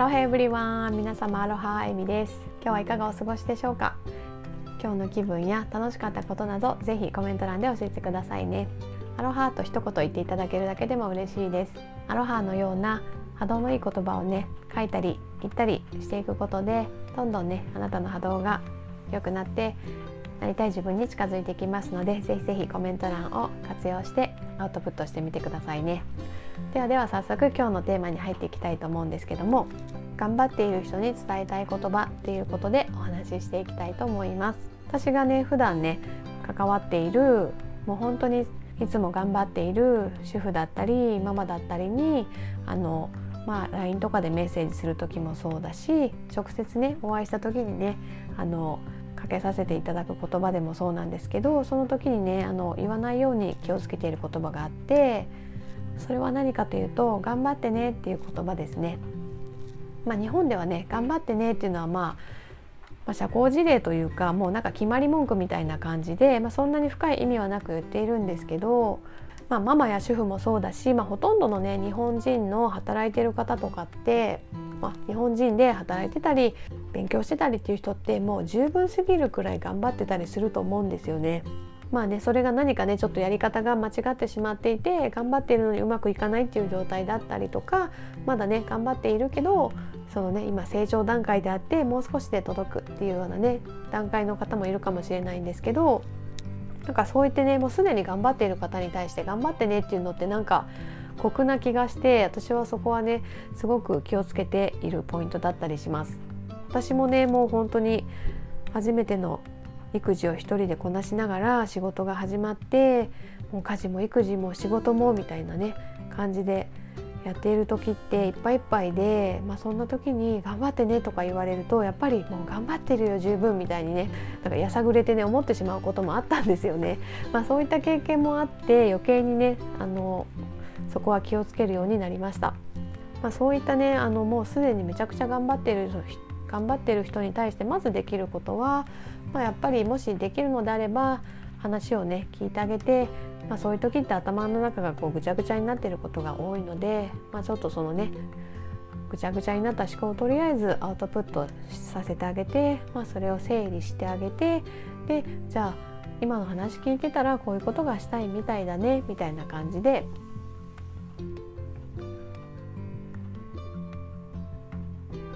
ロハエブリワン皆様アロハエミです。今日はいかがお過ごしでしょうか？今日の気分や楽しかったことなどぜひコメント欄で教えてくださいね。アロハと一言言っていただけるだけでも嬉しいです。アロハのような波動のいい言葉をね書いたり言ったりしていくことでどんどんねあなたの波動が良くなってなりたい自分に近づいていきますのでぜひぜひコメント欄を活用してアウトプットしてみてくださいね。ではでは早速今日のテーマに入っていきたいと思うんですけども頑張っている人に伝えたい言葉っていうことでお話ししていきたいと思います。私がね普段ね関わっているもう本当にいつも頑張っている主婦だったりママだったりにあのまあ LINE とかでメッセージする時もそうだし直接ねお会いした時にねあのかけさせていただく言葉でもそうなんですけどその時にねあの言わないように気をつけている言葉があってそれは何かというと「頑張ってね」っていう言葉ですね。まあ、日本ではね「頑張ってね」っていうのはまあまあ、社交辞令というかもうなんか決まり文句みたいな感じで、まあ、そんなに深い意味はなく言っているんですけど、まあ、ママや主婦もそうだし、まあ、ほとんどのね日本人の働いてる方とかってまあ、日本人で働いてたり勉強してたりっていう人ってもう十分すぎるくらい頑張ってたりすると思うんですよね。まあねそれが何かねちょっとやり方が間違ってしまっていて頑張っているのにうまくいかないっていう状態だったりとかまだね頑張っているけどそのね今成長段階であってもう少しで届くっていうようなね段階の方もいるかもしれないんですけどなんかそう言ってねもうすでに頑張っている方に対して頑張ってねっていうのってなんか酷な気がして私はそこはねすごく気をつけているポイントだったりします。私もねもう本当に初めての育児を一人でこなしながら仕事が始まってもう家事も育児も仕事もみたいなね感じでやっている時っていっぱいいっぱいで、まあ、そんな時に「頑張ってね」とか言われるとやっぱりもう頑張ってるよ十分みたいにねだかやさぐれてね思ってしまうこともあったんですよね。まあ、そういった経験もあって余計にねあのそこは気をつけるようになりました。まあ、そういったねあのもうすでにめちゃくちゃ頑張っている頑張ってる人に対してまずできることは、まあ、やっぱりもしできるのであれば話をね聞いてあげて、まあ、そういう時って頭の中がこうぐちゃぐちゃになってることが多いので、まあ、ちょっとそのねぐちゃぐちゃになった思考をとりあえずアウトプットさせてあげて、まあ、それを整理してあげてでじゃあ今の話聞いてたらこういうことがしたいみたいだねみたいな感じで。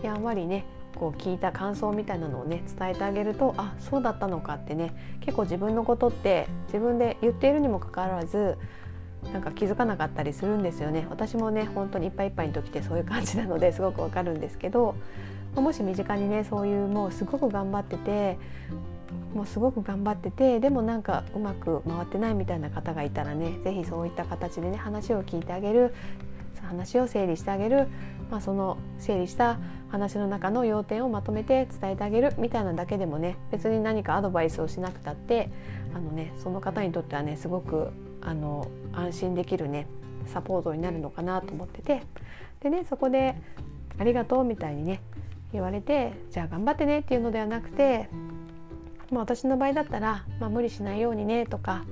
やんわりねこう聞いた感想みたいなのをね伝えてあげるとあそうだったのかってね結構自分のことって自分で言っているにもかかわらずなんか気づかなかったりするんですよね。私もね本当にいっぱいいっぱいの時ってそういう感じなのですごくわかるんですけどもし身近にねそういうもうすごく頑張っててもうすごく頑張っててでもなんかうまく回ってないみたいな方がいたらね是非そういった形でね話を聞いてあげる。話を整理してあげる、まあ、その整理した話の中の要点をまとめて伝えてあげるみたいなだけでもね別に何かアドバイスをしなくたってあの、ね、その方にとってはねすごくあの安心できるねサポートになるのかなと思ってて。でねそこで「ありがとう」みたいにね言われてじゃあ頑張ってねっていうのではなくて、まあ、私の場合だったら、まあ、無理しないようにねとか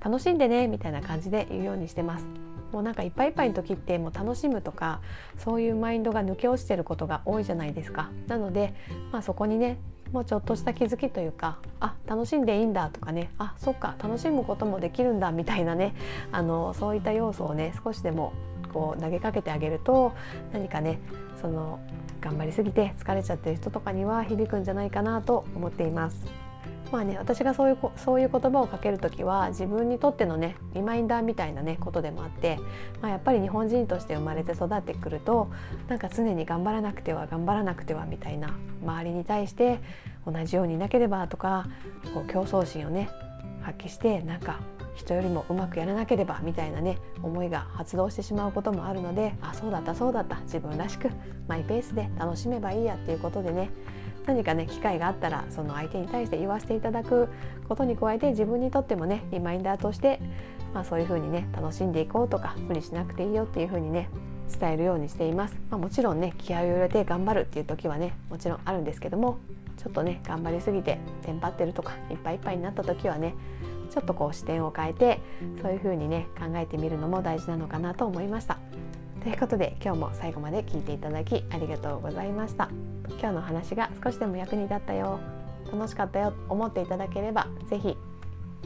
楽しんでねみたいな感じで言うようにしてます。もうなんかいっぱいいっぱいの時ってもう楽しむとかそういうマインドが抜け落ちてることが多いじゃないですか。なので、まあ、そこにねもうちょっとした気づきというかあ楽しんでいいんだとかねあそっか楽しむこともできるんだみたいなねあのそういった要素をね少しでもこう投げかけてあげると何かねその頑張りすぎて疲れちゃってる人とかには響くんじゃないかなと思っています。まあね私がそういうそういう言葉をかける時は自分にとってのねリマインダーみたいなねことでもあって、まあ、やっぱり日本人として生まれて育ってくるとなんか常に頑張らなくては頑張らなくてはみたいな周りに対して同じようにいなければとかこう競争心をね発揮してなんか人よりもうまくやらなければみたいなね思いが発動してしまうこともあるのであそうだったそうだった自分らしくマイペースで楽しめばいいやっていうことでね何かね機会があったらその相手に対して言わせていただくことに加えて自分にとってもねリマインダーとして、まあ、そういう風にね楽しんでいこうとか無理しなくていいよっていう風にね伝えるようにしています、まあ、もちろんね気合を入れて頑張るっていう時はねもちろんあるんですけどもちょっとね頑張りすぎてテンパってるとかいっぱいいっぱいになった時はねちょっとこう視点を変えてそういう風にね考えてみるのも大事なのかなと思いました。ということで今日も最後まで聞いていただきありがとうございました。今日の話が少しでも役に立ったよ。楽しかったよ思っていただければ是非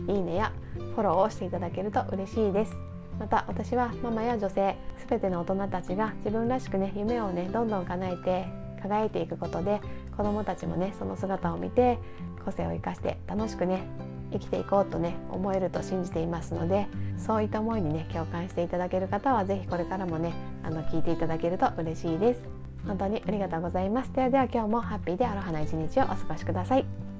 いいねやフォローをしていただけると嬉しいです。また私はママや女性全ての大人たちが自分らしくね夢をねどんどん叶えて輝いていくことで子どもたちもねその姿を見て個性を生かして楽しくね生きていこうとね思えると信じていますのでそういった思いにね共感していただける方は是非これからもねあの聞いていただけると嬉しいです。本当にありがとうございます。ではでは今日もハッピーでアロハな一日をお過ごしください。